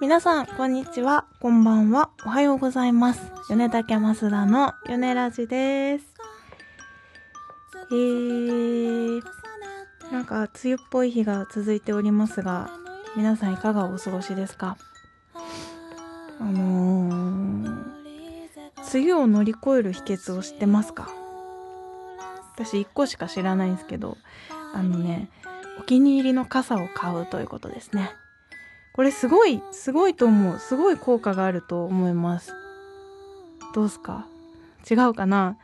皆さん、こんにちは。こんばんは。おはようございます。米竹増田の米ラジです。えー、なんか、梅雨っぽい日が続いておりますが、皆さんいかがお過ごしですか？あのー、梅雨を乗り越える秘訣を知ってますか？私一個しか知らないんですけど、あのね、お気に入りの傘を買うということですね。これすごい、すごいと思う。すごい効果があると思います。どうすか？違うかな？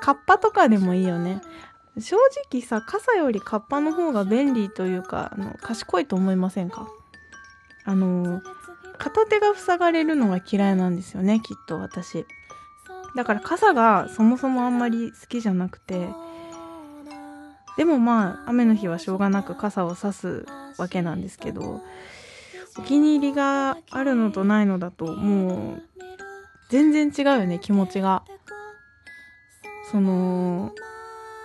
カッパとかでもいいよね。正直さ、傘よりカッパの方が便利というか、あの、賢いと思いませんか？あの、片手が塞がれるのが嫌いなんですよね、きっと私。だから傘がそもそもあんまり好きじゃなくて、でもまあ雨の日はしょうがなく傘を差すわけなんですけどお気に入りがあるのとないのだともう全然違うよね気持ちが。その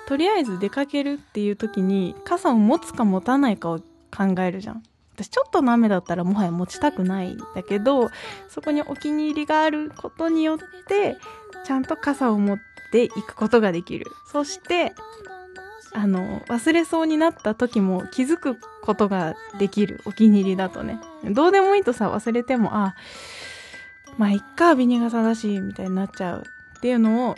とりあえず出かけるっていう時に傘を持つか持たないかを考えるじゃん。私ちょっとの雨だったらもはや持ちたくないんだけどそこにお気に入りがあることによってちゃんと傘を持っていくことができる。そしてあの、忘れそうになった時も気づくことができる。お気に入りだとね。どうでもいいとさ、忘れても、あ、まあ、いっか、ビニ傘だし、みたいになっちゃうっていうのを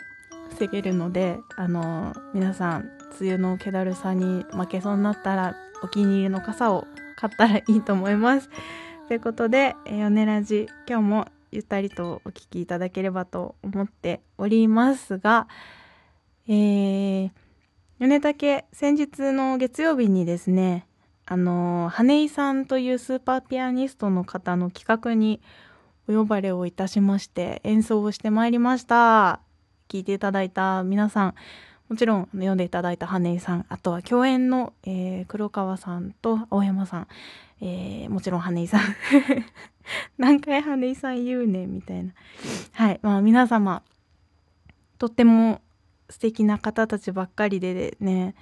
防げるので、あの、皆さん、梅雨の気だるさに負けそうになったら、お気に入りの傘を買ったらいいと思います。ということで、えヨネラジ、今日もゆったりとお聴きいただければと思っておりますが、えー、米竹、先日の月曜日にですね、あの、羽井さんというスーパーピアニストの方の企画にお呼ばれをいたしまして、演奏をしてまいりました。聞いていただいた皆さん、もちろん読んでいただいた羽井さん、あとは共演の、えー、黒川さんと青山さん、えー、もちろん羽井さん。何回羽井さん言うねみたいな。はい。まあ皆様、とっても素敵な方たちばっかりでね。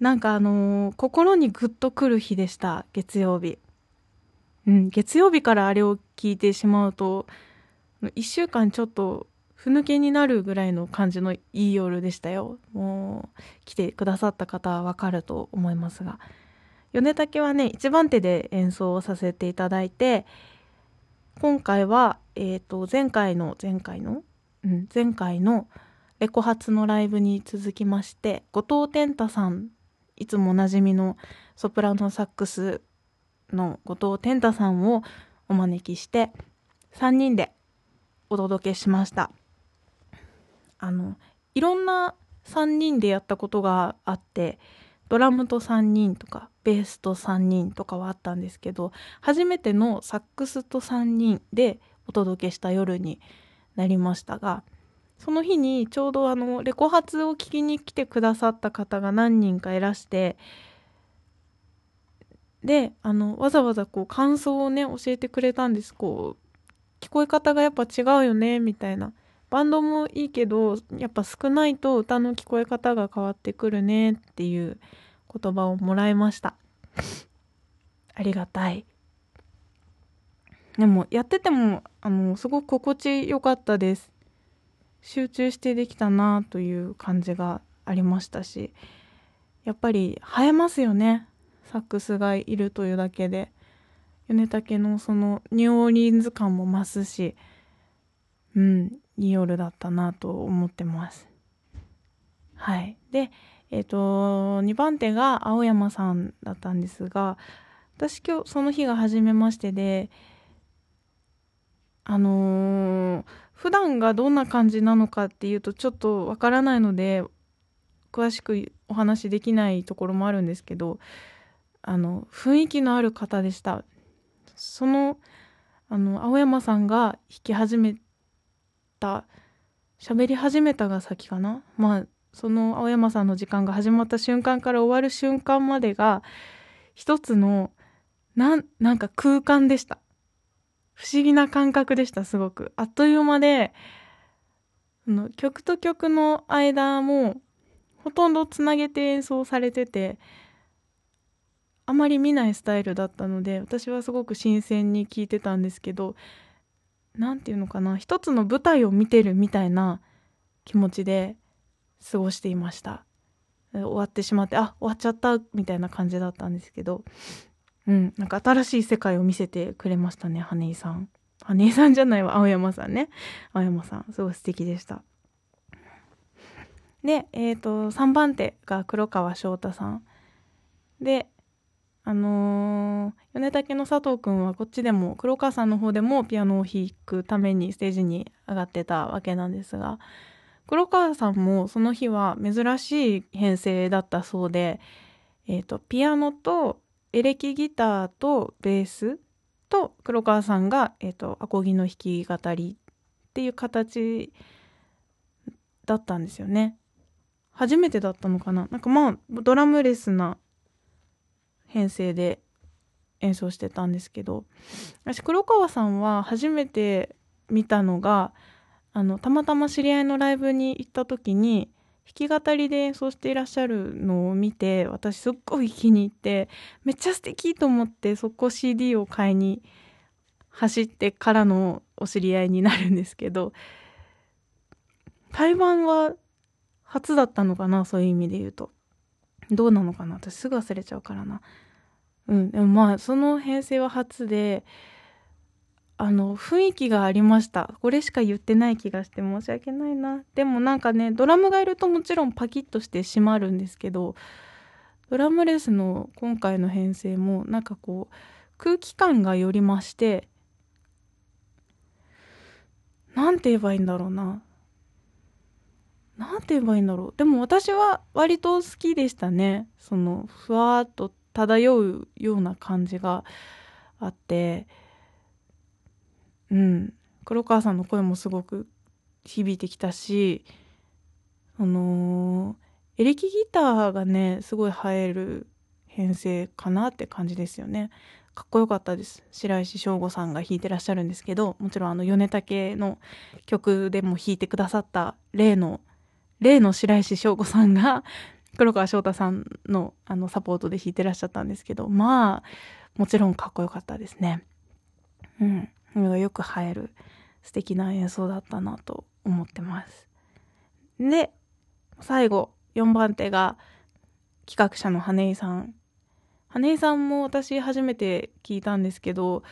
なんかあのー、心にグッとくる日でした。月曜日。うん月曜日からあれを聞いてしまうと1週間ちょっとふぬけになるぐらいの感じのいい夜でしたよ。もう来てくださった方はわかると思いますが。米竹はね一番手で演奏をさせていただいて今回はえっ、ー、と前回の前回の？うん前回の「レコ発のライブに続きまして後藤天太さんいつもおなじみのソプラノサックスの後藤天太さんをお招きして3人でお届けしました。あのいろんな3人でやったことがあってドラムと3人とかベースと3人とかはあったんですけど初めてのサックスと3人でお届けした夜になりましたがその日にちょうどあのレコ発を聞きに来てくださった方が何人かいらしてであのわざわざこう感想をね教えてくれたんです。こう聞こえ方がやっぱ違うよねみたいな。バンドもいいけどやっぱ少ないと歌の聞こえ方が変わってくるねっていう言葉をもらいました。ありがたい。でもやっててもあのすごく心地よかったです。集中してできたなという感じがありましたしやっぱり映えますよね。サックスがいるというだけで。米竹のそのニューオーリンズ感も増すしうんいい夜だったなと思ってます。はい。でえっ、ー、と2番手が青山さんだったんですが私今日その日が初めましてであのー普段がどんな感じなのかっていうとちょっとわからないので詳しくお話しできないところもあるんですけどあの雰囲気のある方でした。そのあの青山さんが弾き始めた喋り始めたが先かな？まあその青山さんの時間が始まった瞬間から終わる瞬間までが一つのなんなんか空間でした。不思議な感覚でしたすごく。あっという間での曲と曲の間もほとんどつなげて演奏されててあまり見ないスタイルだったので私はすごく新鮮に聞いてたんですけど何て言うのかな一つの舞台を見てるみたいな気持ちで過ごしていました。終わってしまってあ終わっちゃったみたいな感じだったんですけど。うん。なんか新しい世界を見せてくれましたね羽井さん。羽井さんじゃないわ青山さんね。青山さんすごい素敵でした。でえっ、ー、と3番手が黒川翔太さん。であのー、米竹の佐藤くんはこっちでも黒川さんの方でもピアノを弾くためにステージに上がってたわけなんですが黒川さんもその日は珍しい編成だったそうで、えーと、ピアノとエレキギターとベースと黒川さんが、えーと、アコギの弾き語りっていう形だったんですよね。初めてだったのかななんかまあドラムレスな編成で演奏してたんですけど私黒川さんは初めて見たのがあのたまたま知り合いのライブに行った時に弾き語りで演奏していらっしゃるのを見て私すっごい気に入ってめっちゃ素敵と思ってそこ CD を買いに走ってからのお知り合いになるんですけど台湾は初だったのかなそういう意味で言うとどうなのかな私すぐ忘れちゃうからな。うん、でもまあその編成は初であの雰囲気がありました。これしか言ってない気がして申し訳ないな。でもなんかねドラムがいるともちろんパキッとして閉まるんですけどドラムレスの今回の編成もなんかこう空気感がより増して何て言えばいいんだろうな。何て言えばいいんだろう。でも私は割と好きでしたね。そのふわっと漂うような感じがあって。うん黒川さんの声もすごく響いてきたしあのー、エレキギターがねすごい映える編成かなって感じですよねかっこよかったです白石翔吾さんが弾いてらっしゃるんですけどもちろんあの米竹の曲でも弾いてくださった例の例の白石翔吾さんが黒川翔太さんのあのサポートで弾いてらっしゃったんですけどまあもちろんかっこよかったですね。うん。よく映える素敵な演奏だったなと思ってます。で最後4番手が企画者の羽井さん。羽井さんも私初めて聞いたんですけど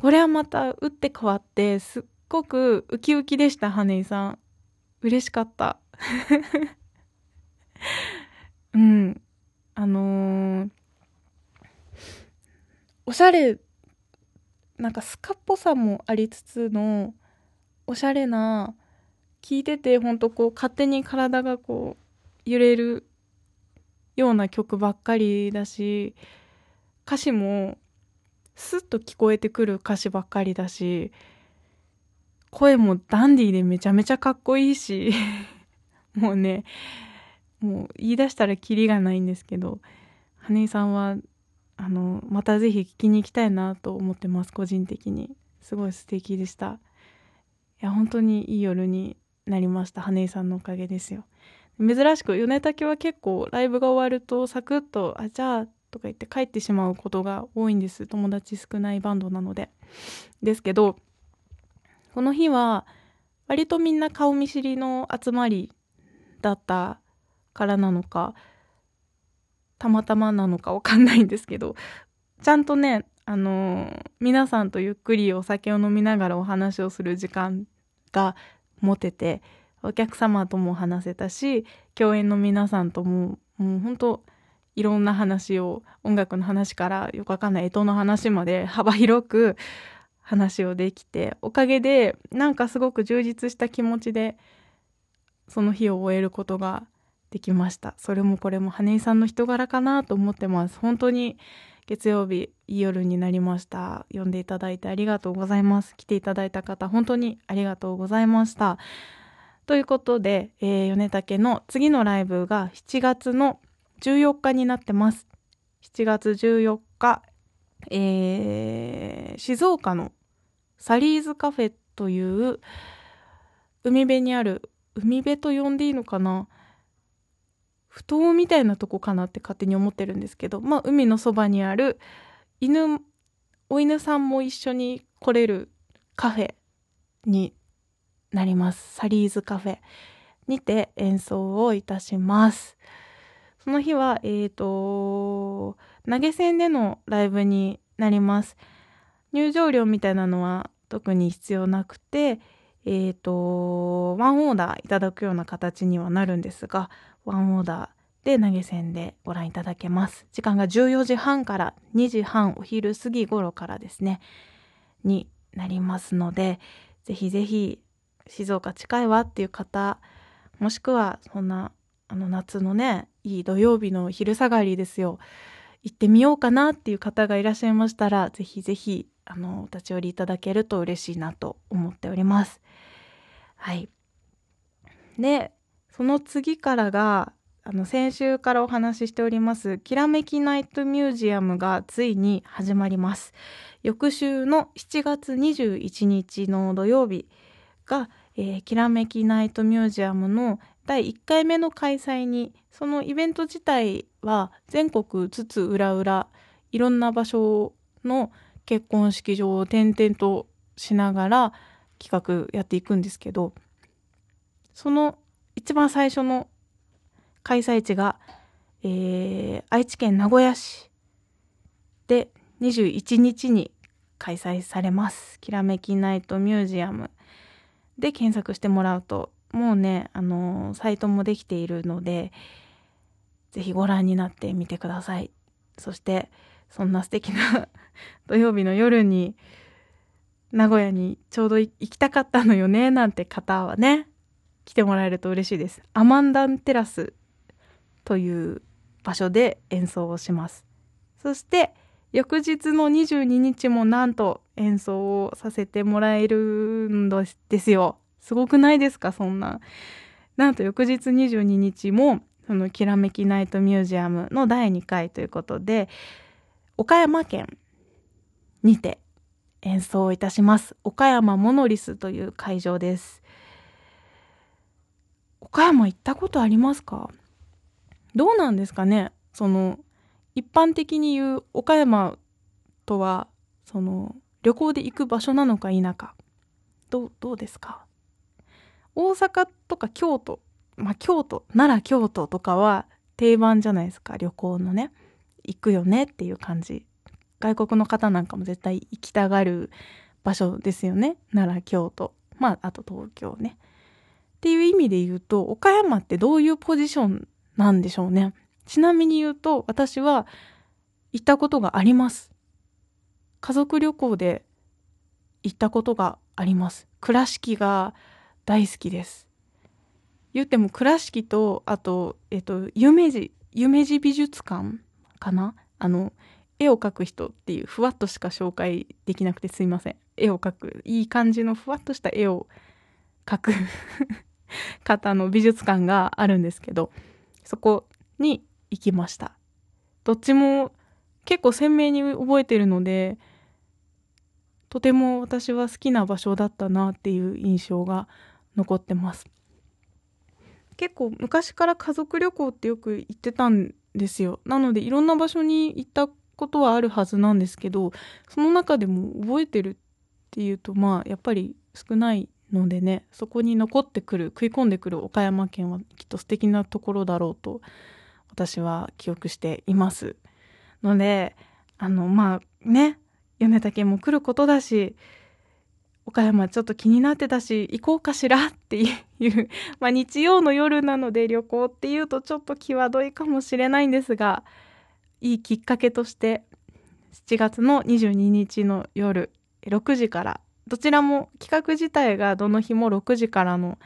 これはまた打って変わってすっごくウキウキでした羽井さん。嬉しかった。うん。あのー、おしゃれ、なんかスカっぽさもありつつの、おしゃれな、聞いててほんとこう勝手に体がこう揺れるような曲ばっかりだし、歌詞もスッと聞こえてくる歌詞ばっかりだし、声もダンディーでめちゃめちゃかっこいいし もうねもう言い出したらキリがないんですけど羽井さんはあのまた是非聞きに行きたいなと思ってます個人的に。すごい素敵でした。いや本当にいい夜になりました羽井さんのおかげですよ。珍しく米竹は結構ライブが終わるとサクッと「あじゃあ」とか言って帰ってしまうことが多いんです。友達少ないバンドなので。ですけどこの日は割とみんな顔見知りの集まりだったからなのかたまたまなのかわかんないんですけどちゃんとねあの、皆さんとゆっくりお酒を飲みながらお話をする時間が持ててお客様とも話せたし共演の皆さんとももう本当いろんな話を音楽の話からよくわかんない干支の話まで幅広く話をできておかげでなんかすごく充実した気持ちでその日を終えることができました。それもこれも羽井さんの人柄かなと思ってます。本当に月曜日いい夜になりました。読んでいただいてありがとうございます。来ていただいた方本当にありがとうございました。ということで、えー、米竹の次のライブが7月の14日になってます。7月14日えー、静岡のサリーズカフェという海辺にある海辺と呼んでいいのかな？埠頭みたいなとこかなって勝手に思ってるんですけど、まあ、海のそばにある犬、お犬さんも一緒に来れるカフェになります。サリーズカフェにて演奏をいたします。その日は、えっ、ー、と、投げ銭でのライブになります。入場料みたいなのは特に必要なくて、えっ、ー、と、ワンオーダーいただくような形にはなるんですが、ワンオーダーで投げ銭でご覧いただけます。時間が14時半から2時半お昼過ぎ頃からですね、になりますので、ぜひぜひ静岡近いわっていう方、もしくはそんなあの夏のね、いい土曜日の昼下がりですよ。行ってみようかなっていう方がいらっしゃいましたら、ぜひぜひ、あの、お立ち寄りいただけると嬉しいなと思っております。はい。で、その次からが、あの、先週からお話ししております、きらめきナイトミュージアムがついに始まります。翌週の7月21日の土曜日が、えー、きらめきナイトミュージアムの第1回目の開催にそのイベント自体は全国津々浦々いろんな場所の結婚式場を転々としながら企画やっていくんですけどその一番最初の開催地が、えー、愛知県名古屋市で21日に開催されます。きらめきナイトミュージアムで検索してもらうともうね、あのー、サイトもできているので、ぜひご覧になってみてください。そして、そんな素敵な 土曜日の夜に、名古屋にちょうど行きたかったのよね、なんて方はね、来てもらえると嬉しいです。アマンダンテラスという場所で演奏をします。そして、翌日の22日もなんと演奏をさせてもらえるんですよ。すごくないですか？そんな。なんと翌日22日も、そのきらめきナイトミュージアムの第2回ということで、岡山県にて演奏いたします。岡山モノリスという会場です。岡山行ったことありますか？どうなんですかね？その、一般的に言う岡山とは、その、旅行で行く場所なのか否か。ど、どうですか？大阪とか京都、まあ、京都、奈良、京都とかは定番じゃないですか、旅行のね。行くよねっていう感じ。外国の方なんかも絶対行きたがる場所ですよね。奈良、京都。まあ、あと東京ね。っていう意味で言うと、岡山ってどういうポジションなんでしょうね。ちなみに言うと、私は行ったことがあります。家族旅行で行ったことがあります。倉敷が大好きです。言っても倉敷と、あと、えっと、夢二、夢二美術館かな？あの、絵を描く人っていうふわっとしか紹介できなくてすいません。絵を描く、いい感じのふわっとした絵を描く 方の美術館があるんですけど、そこに行きました。どっちも結構鮮明に覚えてるので、とても私は好きな場所だったなっていう印象が残ってます結構昔から家族旅行ってよく行ってたんですよなのでいろんな場所に行ったことはあるはずなんですけどその中でも覚えてるっていうとまあやっぱり少ないのでねそこに残ってくる食い込んでくる岡山県はきっと素敵なところだろうと私は記憶しています。のであのまあね米竹も来ることだし岡山ちょっと気になってたし、行こうかしらっていう、まあ日曜の夜なので旅行っていうとちょっと際どいかもしれないんですが、いいきっかけとして、7月の22日の夜6時から、どちらも企画自体がどの日も6時からの、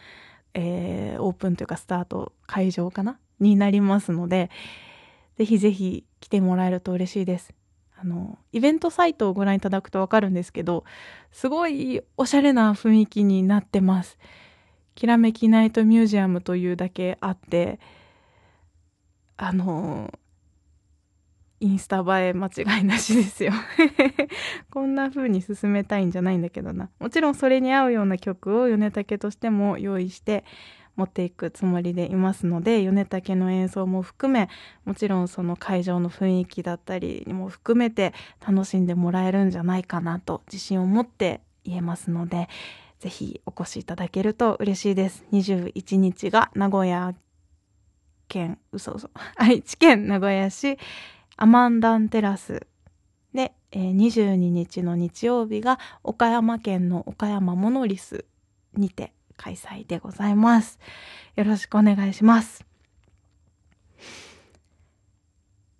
えー、オープンというかスタート会場かな？になりますので、ぜひぜひ来てもらえると嬉しいです。あの、イベントサイトをご覧いただくとわかるんですけど、すごいおしゃれな雰囲気になってます。きらめきナイトミュージアムというだけあって、あの、インスタ映え間違いなしですよ こんな風に進めたいんじゃないんだけどな。もちろんそれに合うような曲を米竹としても用意して持っていくつもりでいますので米竹の演奏も含めもちろんその会場の雰囲気だったりも含めて楽しんでもらえるんじゃないかなと自信を持って言えますのでぜひお越しいただけると嬉しいです。21日が名古屋県、嘘嘘、愛知県名古屋市アマンダンテラスで、えー、22日の日曜日が岡山県の岡山モノリスにて開催でございます。よろしくお願いします。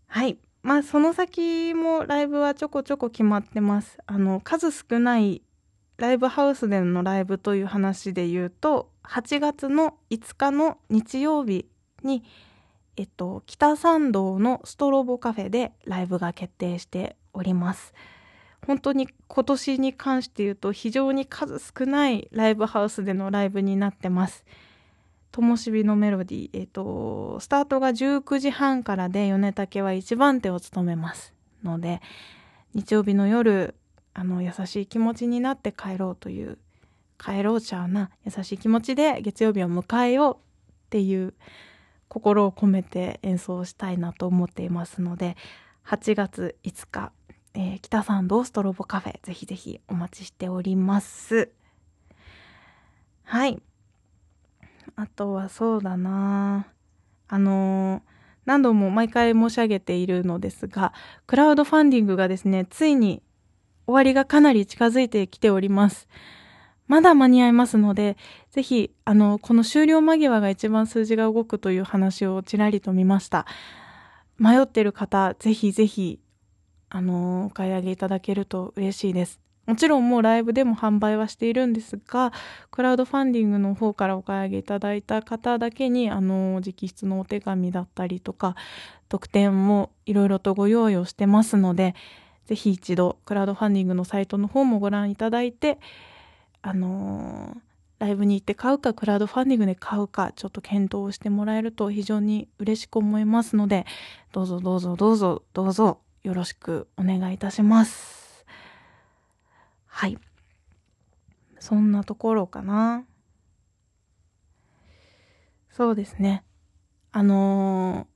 はい。まあ、その先もライブはちょこちょこ決まってます。あの、数少ないライブハウスでのライブという話で言うと、8月の5日の日曜日に、えっと、北参道のストロボカフェでライブが決定しております。本当に今年に関して言うと非常に数少ないライブハウスでのライブになってます。ともしびのメロディー、えっ、と、スタートが19時半からで米竹は一番手を務めますので、日曜日の夜、あの、優しい気持ちになって帰ろうという、帰ろうちゃうな、優しい気持ちで月曜日を迎えようっていう心を込めて演奏したいなと思っていますので、8月5日、えー、北参道ストロボカフェ、ぜひぜひお待ちしております。はい。あとはそうだなあのー、何度も毎回申し上げているのですが、クラウドファンディングがですね、ついに終わりがかなり近づいてきております。まだ間に合いますので、ぜひ、あの、この終了間際が一番数字が動くという話をちらりと見ました。迷ってる方、ぜひぜひあのお買い上げいただけると嬉しいです。もちろんもうライブでも販売はしているんですが、クラウドファンディングの方からお買い上げいただいた方だけに、あの、直筆のお手紙だったりとか、特典もいろいろとご用意をしてますので、ぜひ一度、クラウドファンディングのサイトの方もご覧いただいて、あのライブに行って買うか、クラウドファンディングで買うか、ちょっと検討してもらえると非常に嬉しく思いますので、どうぞどうぞどうぞどうぞよろしくお願いいたします。はい。そんなところかな。そうですね。あのー、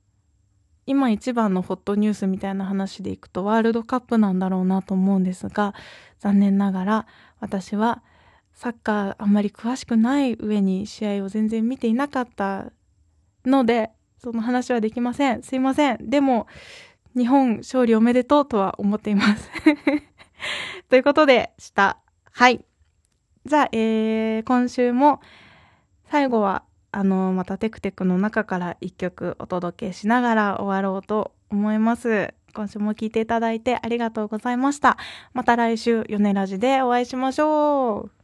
今一番のホットニュースみたいな話でいくとワールドカップなんだろうなと思うんですが、残念ながら私はサッカーあんまり詳しくない上に試合を全然見ていなかったので、その話はできません。すいません。でも、日本勝利おめでとうとは思っています ということでした。はい。じゃあ、えー、今週も最後は、あの、またテクテクの中から一曲お届けしながら終わろうと思います。今週も聴いていただいてありがとうございました。また来週、ヨネラジでお会いしましょう。